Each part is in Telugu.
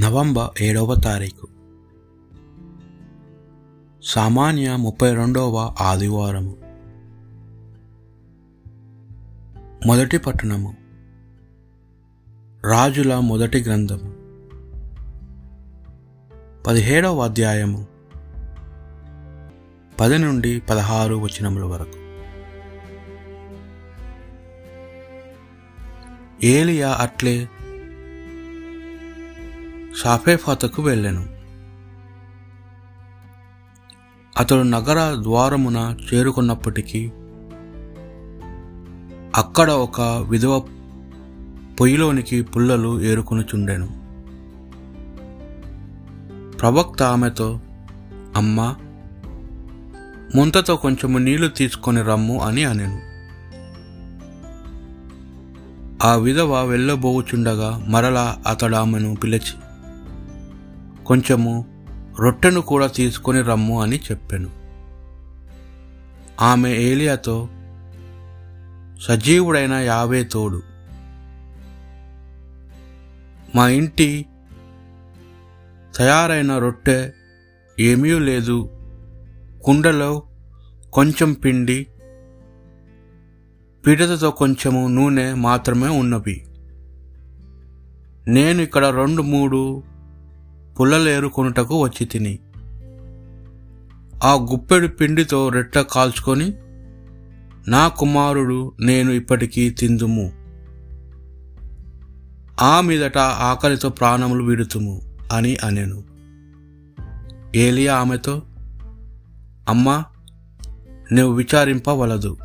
నవంబర్ ఏడవ తారీఖు. సామాన్య ముప్పై రెండవ ఆదివారము. మొదటి పట్టణము. రాజుల మొదటి గ్రంథము. పదిహేడవ అధ్యాయము. పది నుండి పదహారు వచనముల వరకు. ఏలియా అట్లే షాఫేఫాతకు వెళ్ళెను అతడు నగర ద్వారమున చేరుకున్నప్పటికీ అక్కడ ఒక విధవ పొయ్యిలోనికి పుల్లలు ఏరుకొనుచుండెను. ప్రవక్త ఆమెతో అమ్మా ముంతతో కొంచెము నీళ్ళు తీసుకొని రమ్ము అని అనెను. ఆ విధవ వెళ్ళబోచుండగా మరలా అతడు ఆమెను పిలిచి కొంచెము రొట్టెను కూడా తీసుకొని రమ్ము అని చెప్పాను. ఆమె ఏలియాతో సజీవుడైన యావే తోడు. మా ఇంటి తయారైన రొట్టె ఏమీ లేదు. కుండలో కొంచెం పిండి పిడతతో కొంచెము నూనె మాత్రమే ఉన్నవి. నేను ఇక్కడ రెండు మూడు పుల్లలేరుకొనుటకు వచ్చి తిని. ఆ గుప్పెడు పిండితో రెట్ట కాల్చుకొని నా కుమారుడు నేను ఇప్పటికీ తిందుము. ఆ మీదట ఆకలితో ప్రాణములు విడుతుము అని అనెను. ఏలియా ఆమెతో అమ్మా నువ్వు విచారింపవలదు.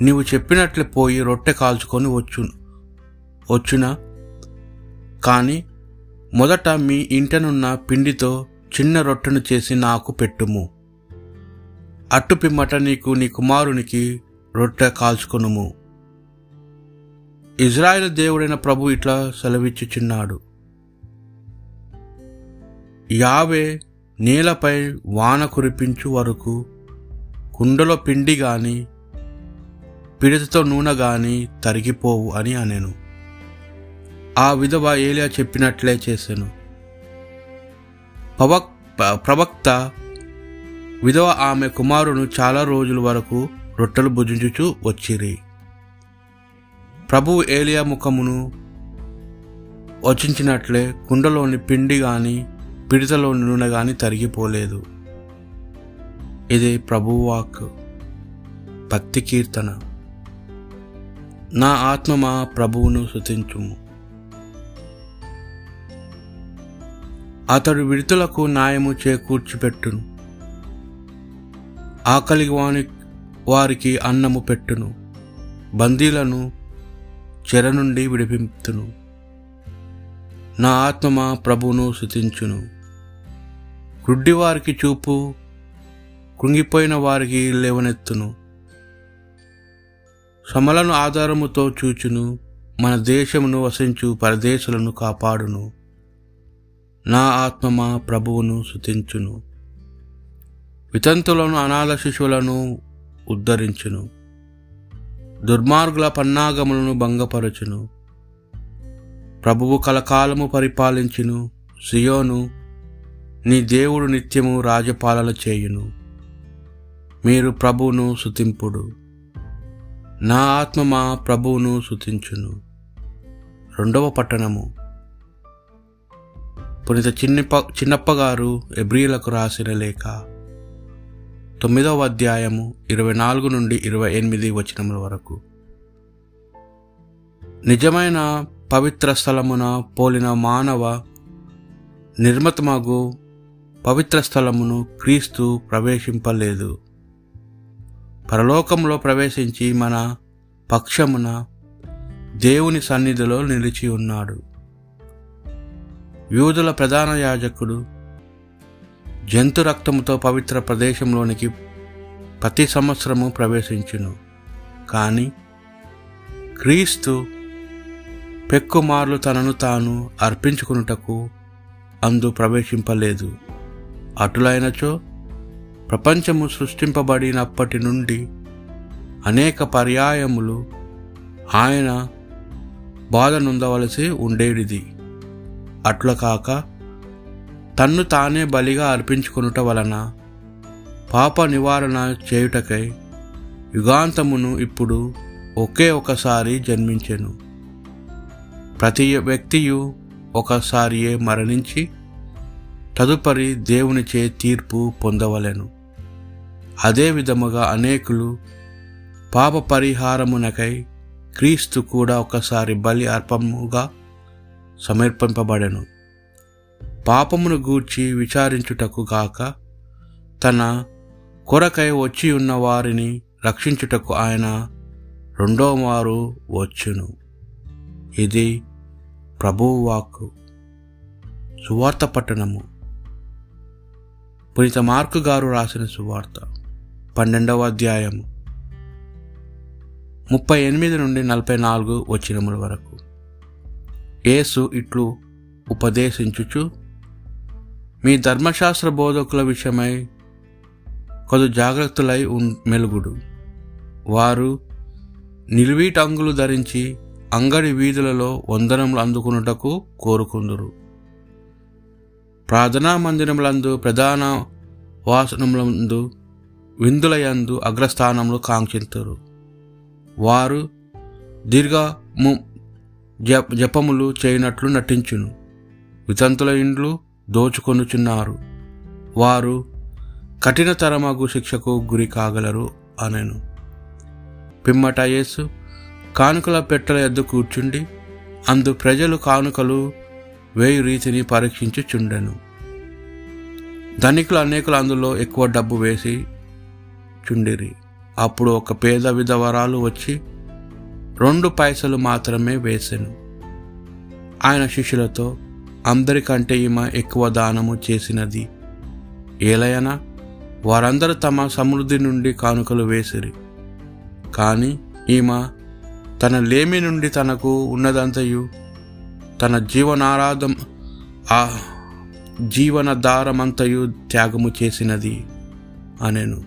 నీవు చెప్పినట్లే పోయి రొట్టె కాల్చుకొని వచ్చు వచ్చునా? కానీ మొదట మీ ఇంటనున్న పిండితో చిన్న రొట్టెను చేసి నాకు పెట్టుము. అట్టు పిమ్మట నీకు నీ కుమారునికి రొట్టె కాల్చుకొనుము. ఇజ్రాయెల్ దేవుడైన ప్రభు ఇట్లా సెలవిచ్చుచున్నాడు. యావే నేలపై వాన కురిపించు వరకు కుండలో పిండి గాని పిడతతో నూనె గాని తరిగిపోవు అని అనెను. ఆ విధవ ఏలియా చెప్పినట్లే చేశాను. పవక్ ప్రవక్త విధవ ఆమె కుమారును చాలా రోజుల వరకు రొట్టెలు భుజించుచు వచ్చిరి. ప్రభువు ఏలియా ముఖమును వచించినట్లే కుండలోని పిండి గాని పిడితలోని నూనె గాని తరిగిపోలేదు. ఇది ప్రభువాక్ భక్తి కీర్తన. నా ఆత్మ మా ప్రభువును శుతించుము అతడు విడుతులకు న్యాయము చేకూర్చిపెట్టును ఆకలి వాని వారికి అన్నము పెట్టును. బందీలను చెర నుండి విడిపింపును నా ఆత్మ ప్రభువును శుతించును గుడ్డి వారికి చూపు కృంగిపోయిన వారికి లేవనెత్తును. సమలను ఆధారముతో చూచును. మన దేశమును వసించు పరదేశులను కాపాడును. నా ఆత్మమా ప్రభువును శుతించును వితంతులను అనాథ శిశువులను ఉద్ధరించును. దుర్మార్గుల పన్నాగములను భంగపరచును. ప్రభువు కలకాలము పరిపాలించును. సియోను నీ దేవుడు నిత్యము రాజపాలన చేయును. మీరు ప్రభువును శుతింపుడు నా ఆత్మ మా ప్రభువును శుతించును రెండవ పట్టణము. పునిత చిన్నప్ప చిన్నప్పగారు ఎబ్రియలకు రాసిన లేఖ. తొమ్మిదవ అధ్యాయము ఇరవై నాలుగు నుండి ఇరవై ఎనిమిది వచనముల వరకు. నిజమైన పవిత్ర స్థలమున పోలిన మానవ నిర్మతమగు పవిత్ర స్థలమును క్రీస్తు ప్రవేశింపలేదు. పరలోకంలో ప్రవేశించి మన పక్షమున దేవుని సన్నిధిలో నిలిచి ఉన్నాడు. యూదుల ప్రధాన యాజకుడు జంతు రక్తముతో పవిత్ర ప్రదేశంలోనికి ప్రతి సంవత్సరము ప్రవేశించును. కానీ క్రీస్తు పెక్కుమార్లు తనను తాను అర్పించుకున్నటకు అందు ప్రవేశింపలేదు. అటులైనచో ప్రపంచము సృష్టింపబడినప్పటి నుండి అనేక పర్యాయములు ఆయన బాధనుందవలసి ఉండేటిది అట్ల కాక తన్ను తానే బలిగా అర్పించుకొనుట వలన పాప నివారణ చేయుటకై యుగాంతమును ఇప్పుడు ఒకే ఒకసారి జన్మించెను. ప్రతి వ్యక్తియు ఒకసారియే మరణించి తదుపరి దేవునిచే తీర్పు పొందవలెను. అదే విధముగా అనేకులు పాప పరిహారమునకై క్రీస్తు కూడా ఒకసారి బలి అర్పముగా సమర్పింపబడెను. పాపమును గూర్చి విచారించుటకు గాక తన కొరకై వచ్చి ఉన్న వారిని రక్షించుటకు ఆయన రెండో వారు వచ్చును. ఇది ప్రభువాక్కు సువార్త పట్టణము. పునీత మార్కు గారు రాసిన సువార్త. పన్నెండవ అధ్యాయము. ముప్పై ఎనిమిది నుండి నలభై నాలుగు వచ్చినముల వరకు. యేసు ఇట్లు ఉపదేశించుచు మీ ధర్మశాస్త్ర బోధకుల విషయమై కొద్ది జాగ్రత్తలై మెలుగుడు. వారు నిలువీటంగులు ధరించి అంగడి వీధులలో వందనములు అందుకున్నటకు కోరుకుందురు. ప్రార్థనా మందిరములందు ప్రధాన వాసనములందు విందులయందు అగ్రస్థానములు కాంక్షింతురు. వారు దీర్ఘ జప జపములు చేయనట్లు నటించును. వితంతుల ఇండ్లు దోచుకొనుచున్నారు. వారు కఠినతరమగు శిక్షకు గురి కాగలరు అనెను. పిమ్మట యేసు కానుకల పెట్టెల ఎద్దు కూర్చుండి అందు ప్రజలు కానుకలు వేయు రీతిని పరీక్షించుచుండెను. ధనికులు అనేకులు అందులో ఎక్కువ డబ్బు వేసి చుండిరి. అప్పుడు ఒక పేద విధవరాలు వచ్చి రెండు పైసలు మాత్రమే వేసెను. ఆయన శిష్యులతో అందరికంటే ఈమె ఎక్కువ దానము చేసినది ఏలయనా? వారందరూ తమ సమృద్ధి నుండి కానుకలు వేసిరి. కానీ ఈమె తన లేమి నుండి తనకు ఉన్నదంతయు? తన జీవనారాధం ఆ జీవనధారమంతయు త్యాగము చేసినది? అనేను.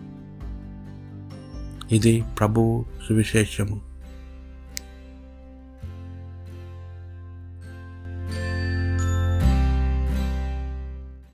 ఇది ప్రభువు సువిశేషము.